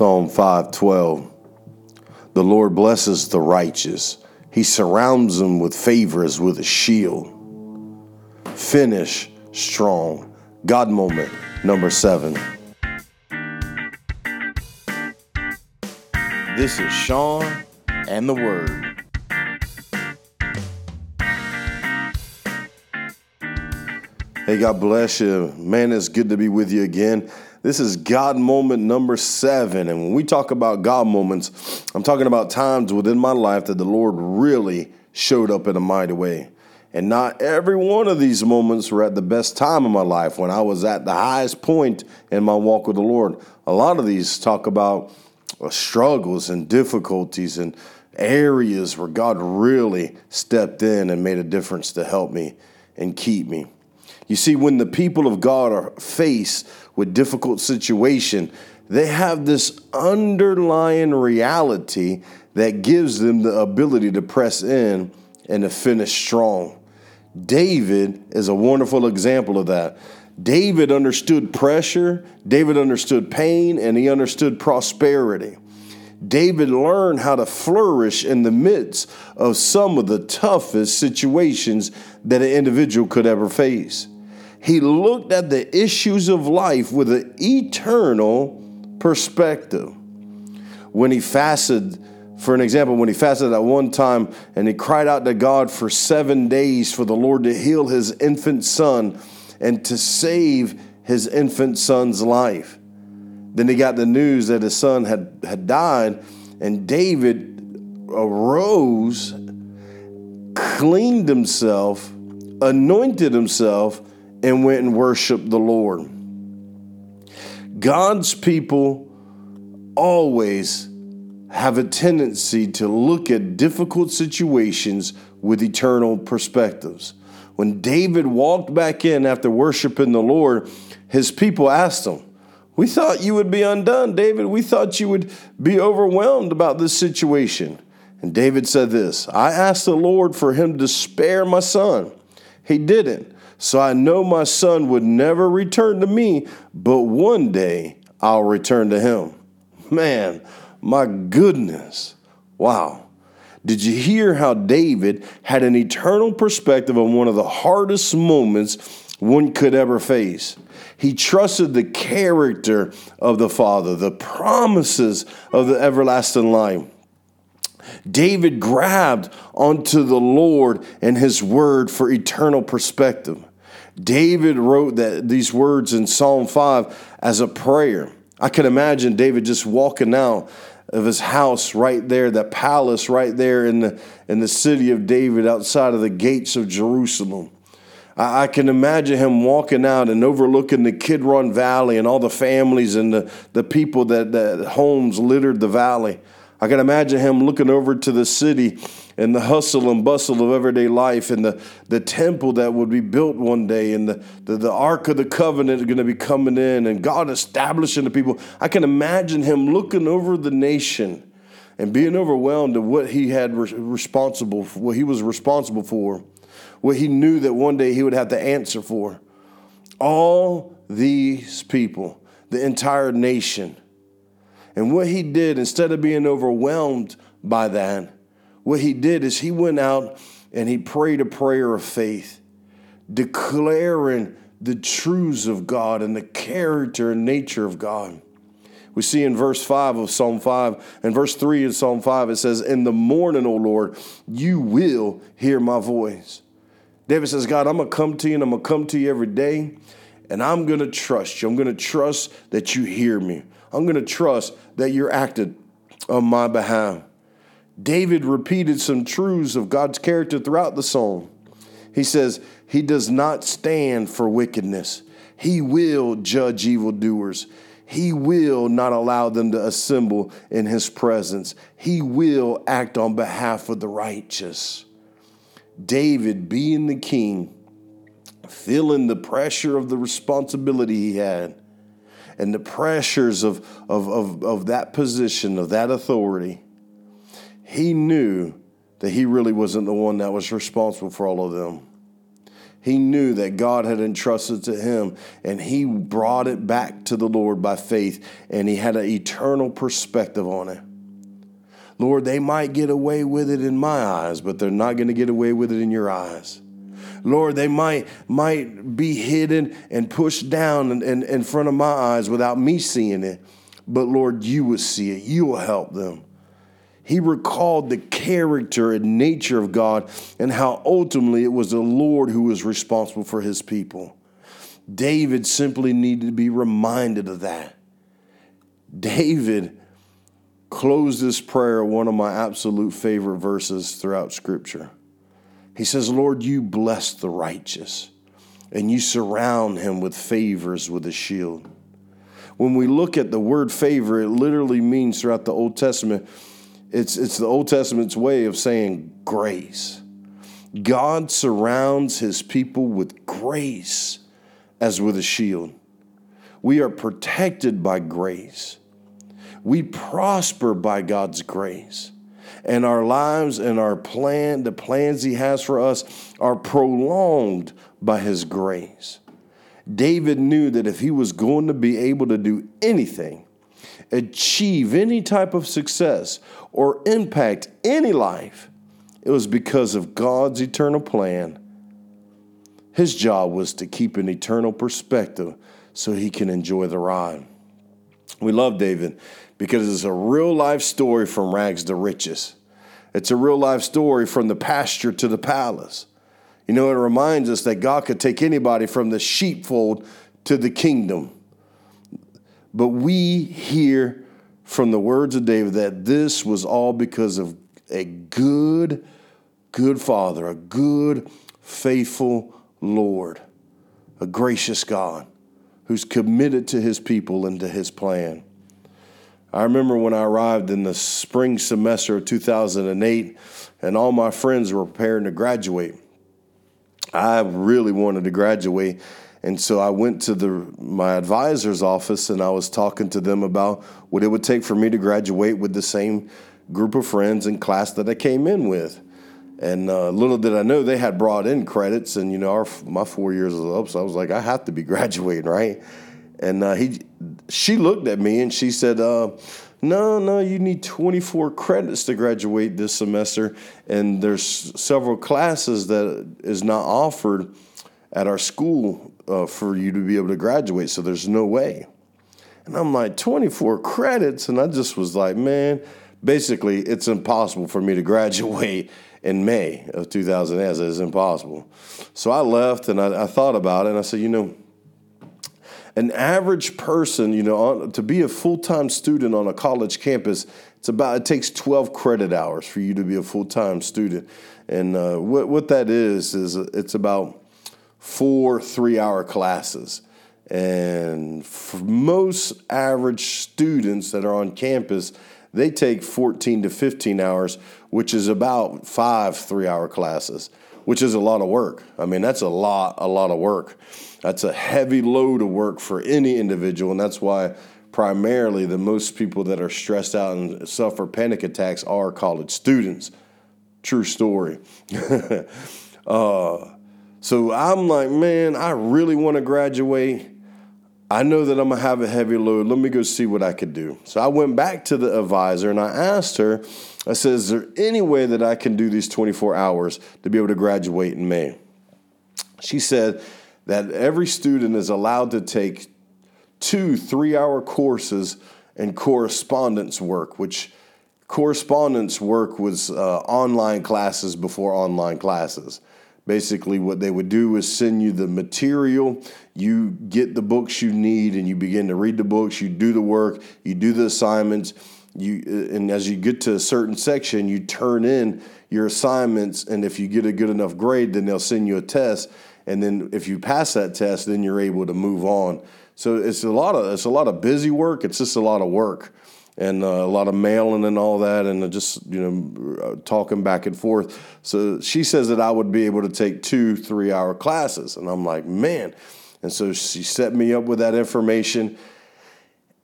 Psalm 512. The Lord blesses the righteous. He surrounds them with favors with a shield. Finish strong. God moment number seven. This is Sean and the Word. Hey, God bless you. Man, it's good to be with you again. This is God moment number seven. And when we talk about God moments, I'm talking about times within my life that the Lord really showed up in a mighty way. And not every one of these moments were at the best time of my life when I was at the highest point in my walk with the Lord. A lot of these talk about uh, struggles and difficulties and areas where God really stepped in and made a difference to help me and keep me. You see, when the people of God are faced with difficult situation, they have this underlying reality that gives them the ability to press in and to finish strong. David is a wonderful example of that. David understood pressure, David understood pain, and he understood prosperity. David learned how to flourish in the midst of some of the toughest situations that an individual could ever face he looked at the issues of life with an eternal perspective. When he fasted, for an example, when he fasted at one time and he cried out to God for seven days for the Lord to heal his infant son and to save his infant son's life. Then he got the news that his son had, had died, and David arose, cleaned himself, anointed himself, and went and worshiped the Lord. God's people always have a tendency to look at difficult situations with eternal perspectives. When David walked back in after worshiping the Lord, his people asked him, We thought you would be undone, David. We thought you would be overwhelmed about this situation. And David said this I asked the Lord for him to spare my son. He didn't. So I know my son would never return to me, but one day I'll return to him. Man, my goodness. Wow. Did you hear how David had an eternal perspective on one of the hardest moments one could ever face? He trusted the character of the Father, the promises of the everlasting life. David grabbed onto the Lord and his word for eternal perspective. David wrote that these words in Psalm 5 as a prayer. I can imagine David just walking out of his house right there, that palace right there in the, in the city of David outside of the gates of Jerusalem. I, I can imagine him walking out and overlooking the Kidron Valley and all the families and the, the people that, that homes littered the valley. I can imagine him looking over to the city and the hustle and bustle of everyday life and the, the temple that would be built one day and the, the, the Ark of the Covenant is going to be coming in and God establishing the people. I can imagine him looking over the nation and being overwhelmed at what he had re- responsible for, what he was responsible for, what he knew that one day he would have to answer for. All these people, the entire nation, and what he did, instead of being overwhelmed by that, what he did is he went out and he prayed a prayer of faith, declaring the truths of God and the character and nature of God. We see in verse 5 of Psalm 5 and verse 3 of Psalm 5, it says, In the morning, O Lord, you will hear my voice. David says, God, I'm going to come to you and I'm going to come to you every day and I'm going to trust you. I'm going to trust that you hear me. I'm going to trust that you're acting on my behalf. David repeated some truths of God's character throughout the psalm. He says, He does not stand for wickedness. He will judge evildoers. He will not allow them to assemble in His presence. He will act on behalf of the righteous. David, being the king, feeling the pressure of the responsibility he had, and the pressures of, of, of, of that position, of that authority, he knew that he really wasn't the one that was responsible for all of them. he knew that God had entrusted to him, and he brought it back to the Lord by faith, and he had an eternal perspective on it. Lord, they might get away with it in my eyes, but they're not going to get away with it in your eyes. Lord, they might might be hidden and pushed down in, in, in front of my eyes without me seeing it. But Lord, you will see it. You will help them. He recalled the character and nature of God and how ultimately it was the Lord who was responsible for his people. David simply needed to be reminded of that. David closed this prayer, one of my absolute favorite verses throughout Scripture. He says, Lord, you bless the righteous, and you surround him with favors with a shield. When we look at the word favor, it literally means throughout the Old Testament, it's, it's the Old Testament's way of saying grace. God surrounds his people with grace as with a shield. We are protected by grace. We prosper by God's grace. And our lives and our plan, the plans he has for us, are prolonged by his grace. David knew that if he was going to be able to do anything, achieve any type of success or impact any life, it was because of God's eternal plan. His job was to keep an eternal perspective so he can enjoy the ride. We love David because it's a real life story from rags to riches. It's a real life story from the pasture to the palace. You know, it reminds us that God could take anybody from the sheepfold to the kingdom. But we hear from the words of David that this was all because of a good, good father, a good, faithful Lord, a gracious God who's committed to his people and to his plan. I remember when I arrived in the spring semester of 2008 and all my friends were preparing to graduate. I really wanted to graduate and so I went to the my advisor's office and I was talking to them about what it would take for me to graduate with the same group of friends and class that I came in with. And uh, little did I know they had brought in credits, and you know our, my four years was up, so I was like, I have to be graduating, right? And uh, he, she looked at me and she said, uh, "No, no, you need 24 credits to graduate this semester, and there's several classes that is not offered at our school uh, for you to be able to graduate. So there's no way. And I'm like, 24 credits. And I just was like, man, basically, it's impossible for me to graduate in May of 2008. It's impossible. So I left and I, I thought about it and I said, you know, an average person, you know, to be a full time student on a college campus, it's about it takes 12 credit hours for you to be a full time student. And uh, what what that is is it's about four three hour classes. And for most average students that are on campus, they take 14 to 15 hours, which is about five three hour classes, which is a lot of work. I mean, that's a lot, a lot of work. That's a heavy load of work for any individual. And that's why primarily the most people that are stressed out and suffer panic attacks are college students. True story. uh, so I'm like, man, I really want to graduate. I know that I'm gonna have a heavy load. Let me go see what I could do. So I went back to the advisor and I asked her, I said, Is there any way that I can do these 24 hours to be able to graduate in May? She said that every student is allowed to take two three hour courses in correspondence work, which correspondence work was uh, online classes before online classes. Basically, what they would do is send you the material. You get the books you need, and you begin to read the books. You do the work. You do the assignments. You uh, and as you get to a certain section, you turn in your assignments. And if you get a good enough grade, then they'll send you a test. And then if you pass that test, then you're able to move on. So it's a lot of it's a lot of busy work. It's just a lot of work and uh, a lot of mailing and all that, and just you know uh, talking back and forth. So she says that I would be able to take two three hour classes, and I'm like, man. And so she set me up with that information,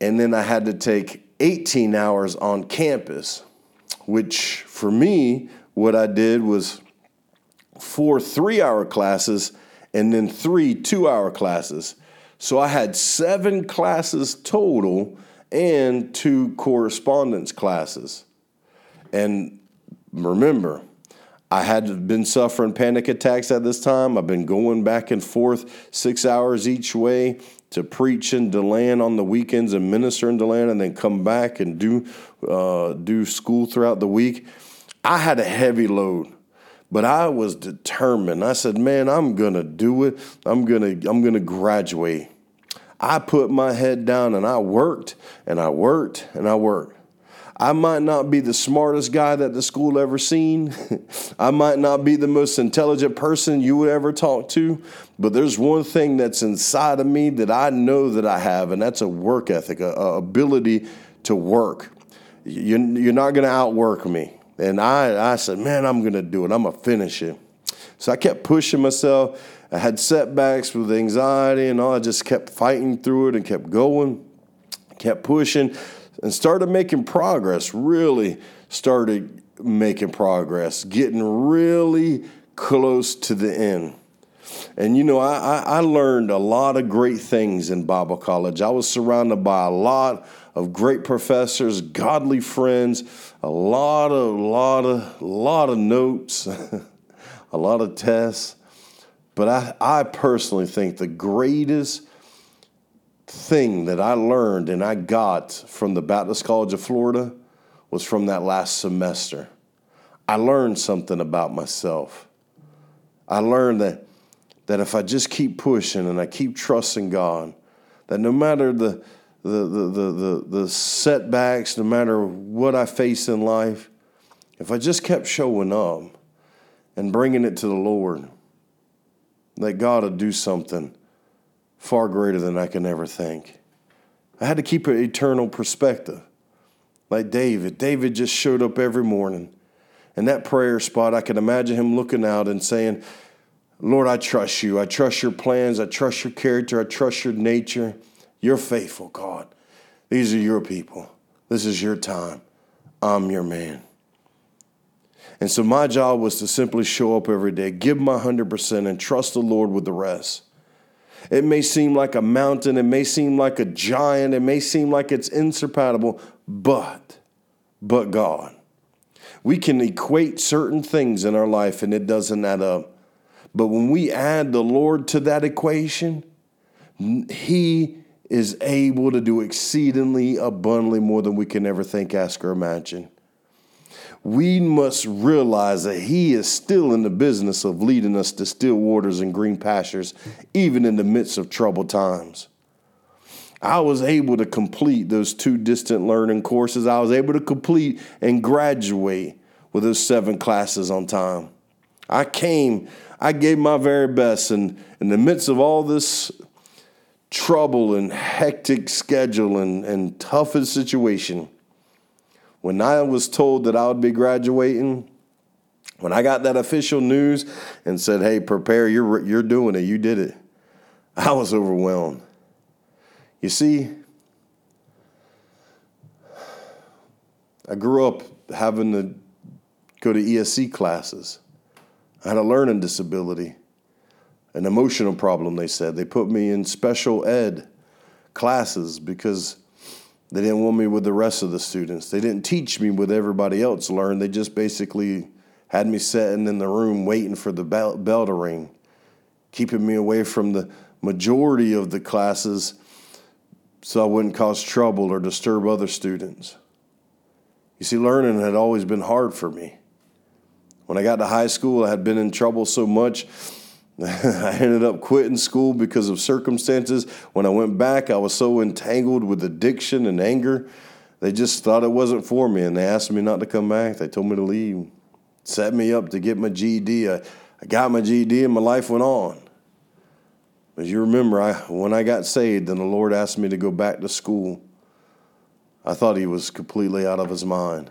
and then I had to take 18 hours on campus, which for me, what I did was four three hour classes and then three two hour classes. So I had seven classes total and two correspondence classes. And remember, I had been suffering panic attacks at this time. I've been going back and forth six hours each way to preach in DeLand on the weekends and minister in DeLand, and then come back and do uh, do school throughout the week. I had a heavy load, but I was determined. I said, "Man, I'm gonna do it. I'm gonna I'm gonna graduate." I put my head down and I worked and I worked and I worked. I might not be the smartest guy that the school ever seen. I might not be the most intelligent person you would ever talk to, but there's one thing that's inside of me that I know that I have, and that's a work ethic, a, a ability to work. You're, you're not going to outwork me. And I, I said, man, I'm going to do it. I'm going to finish it. So I kept pushing myself. I had setbacks with anxiety and all. I just kept fighting through it and kept going, kept pushing and started making progress, really started making progress, getting really close to the end. And you know, I, I, learned a lot of great things in Bible college. I was surrounded by a lot of great professors, godly friends, a lot of, lot of, lot of notes, a lot of tests. But I, I personally think the greatest thing that I learned and I got from the Baptist College of Florida was from that last semester. I learned something about myself. I learned that, that if I just keep pushing and I keep trusting God, that no matter the, the, the, the, the, the setbacks, no matter what I face in life, if I just kept showing up and bringing it to the Lord, that God would do something far greater than I can ever think. I had to keep an eternal perspective. Like David. David just showed up every morning. In that prayer spot, I can imagine him looking out and saying, Lord, I trust you. I trust your plans. I trust your character. I trust your nature. You're faithful, God. These are your people. This is your time. I'm your man. And so my job was to simply show up every day, give my 100%, and trust the Lord with the rest. It may seem like a mountain, it may seem like a giant, it may seem like it's insurmountable, but, but God. We can equate certain things in our life and it doesn't add up. But when we add the Lord to that equation, He is able to do exceedingly abundantly more than we can ever think, ask, or imagine we must realize that He is still in the business of leading us to still waters and green pastures, even in the midst of troubled times. I was able to complete those two distant learning courses. I was able to complete and graduate with those seven classes on time. I came, I gave my very best, and in the midst of all this trouble and hectic schedule and, and toughest situation, when I was told that I would be graduating, when I got that official news and said, "Hey, prepare, you're you're doing it. You did it." I was overwhelmed. You see, I grew up having to go to ESE classes. I had a learning disability, an emotional problem, they said. They put me in special ed classes because they didn't want me with the rest of the students. They didn't teach me what everybody else learned. They just basically had me sitting in the room waiting for the bell, bell to ring, keeping me away from the majority of the classes so I wouldn't cause trouble or disturb other students. You see, learning had always been hard for me. When I got to high school, I had been in trouble so much I ended up quitting school because of circumstances. When I went back, I was so entangled with addiction and anger. They just thought it wasn't for me and they asked me not to come back. They told me to leave, set me up to get my GED. I, I got my GED and my life went on. As you remember, I, when I got saved and the Lord asked me to go back to school, I thought he was completely out of his mind.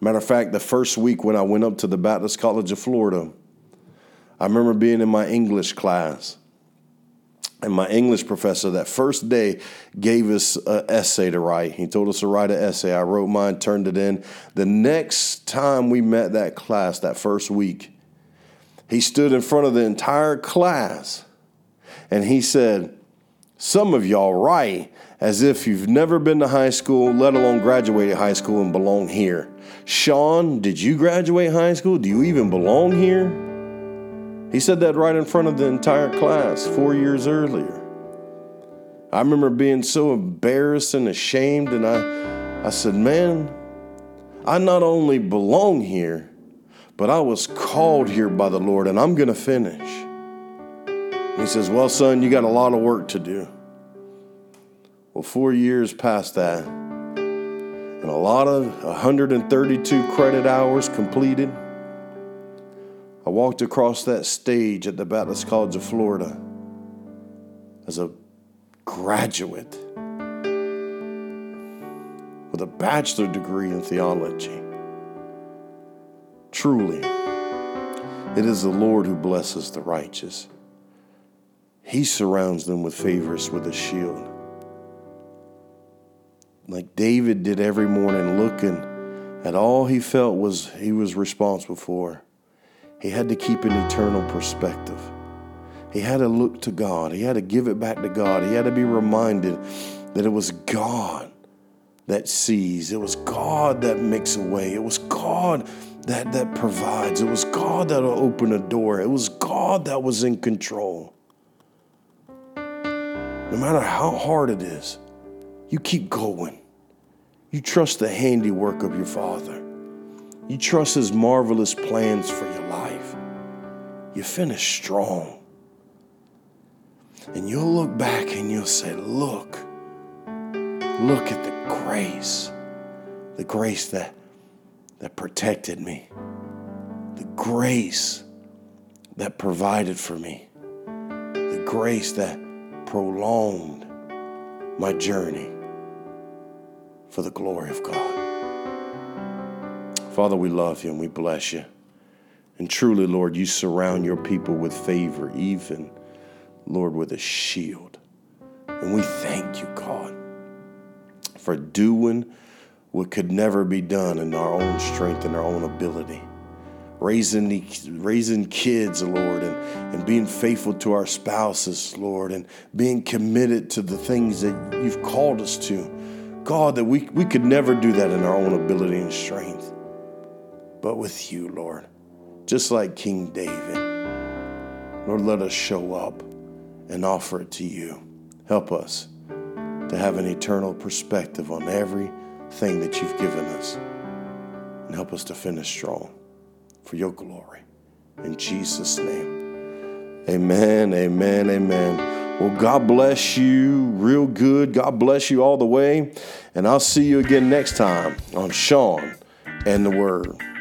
Matter of fact, the first week when I went up to the Baptist College of Florida, I remember being in my English class, and my English professor that first day gave us an essay to write. He told us to write an essay. I wrote mine, turned it in. The next time we met that class, that first week, he stood in front of the entire class and he said, Some of y'all write as if you've never been to high school, let alone graduated high school and belong here. Sean, did you graduate high school? Do you even belong here? He said that right in front of the entire class four years earlier. I remember being so embarrassed and ashamed, and I, I said, Man, I not only belong here, but I was called here by the Lord, and I'm going to finish. He says, Well, son, you got a lot of work to do. Well, four years past that, and a lot of 132 credit hours completed, I walked across that stage at the Baptist College of Florida as a graduate with a bachelor degree in theology. Truly, it is the Lord who blesses the righteous. He surrounds them with favors with a shield like David did every morning, looking at all he felt was he was responsible for. He had to keep an eternal perspective. He had to look to God. He had to give it back to God. He had to be reminded that it was God that sees. It was God that makes a way. It was God that, that provides. It was God that will open a door. It was God that was in control. No matter how hard it is, you keep going. You trust the handiwork of your Father. You trust His marvelous plans for your life. You finish strong. And you'll look back and you'll say, Look, look at the grace, the grace that, that protected me, the grace that provided for me, the grace that prolonged my journey for the glory of God. Father, we love you and we bless you. And truly, Lord, you surround your people with favor, even, Lord, with a shield. And we thank you, God, for doing what could never be done in our own strength and our own ability. Raising, raising kids, Lord, and, and being faithful to our spouses, Lord, and being committed to the things that you've called us to. God, that we, we could never do that in our own ability and strength, but with you, Lord. Just like King David. Lord, let us show up and offer it to you. Help us to have an eternal perspective on everything that you've given us. And help us to finish strong for your glory. In Jesus' name. Amen, amen, amen. Well, God bless you real good. God bless you all the way. And I'll see you again next time on Sean and the Word.